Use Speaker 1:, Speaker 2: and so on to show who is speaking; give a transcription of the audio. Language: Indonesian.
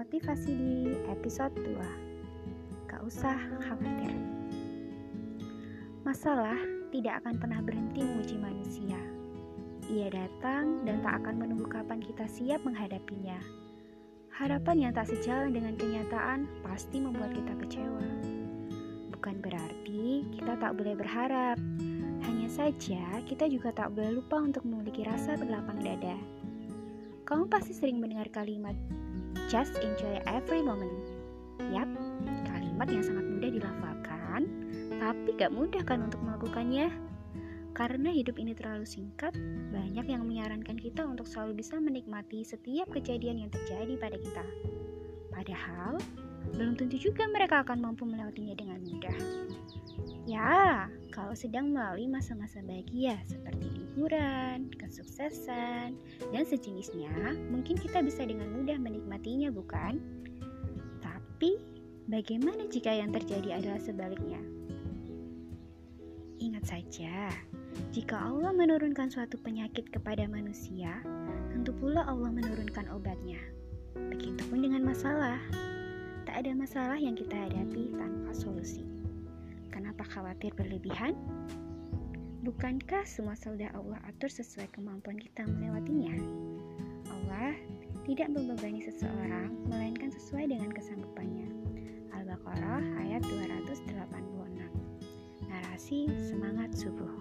Speaker 1: motivasi di episode 2 Gak usah khawatir. Masalah tidak akan pernah berhenti menguji manusia. Ia datang dan tak akan menunggu kapan kita siap menghadapinya. Harapan yang tak sejalan dengan kenyataan pasti membuat kita kecewa. Bukan berarti kita tak boleh berharap. Hanya saja kita juga tak boleh lupa untuk memiliki rasa berlapang dada. Kamu pasti sering mendengar kalimat just enjoy every moment. Yap, kalimat yang sangat mudah dilafalkan, tapi gak mudah kan untuk melakukannya. Karena hidup ini terlalu singkat, banyak yang menyarankan kita untuk selalu bisa menikmati setiap kejadian yang terjadi pada kita. Padahal, belum tentu juga mereka akan mampu melewatinya dengan mudah. Ya, kalau sedang melalui masa-masa bahagia seperti liburan, kesuksesan, dan sejenisnya, mungkin kita bisa dengan mudah menikmatinya, bukan? Tapi, bagaimana jika yang terjadi adalah sebaliknya? Ingat saja, jika Allah menurunkan suatu penyakit kepada manusia, tentu pula Allah menurunkan obatnya. Begitupun dengan masalah. Tak ada masalah yang kita hadapi khawatir berlebihan? Bukankah semua sudah Allah atur sesuai kemampuan kita melewatinya? Allah tidak membebani seseorang, melainkan sesuai dengan kesanggupannya. Al-Baqarah ayat 286. Narasi semangat subuh.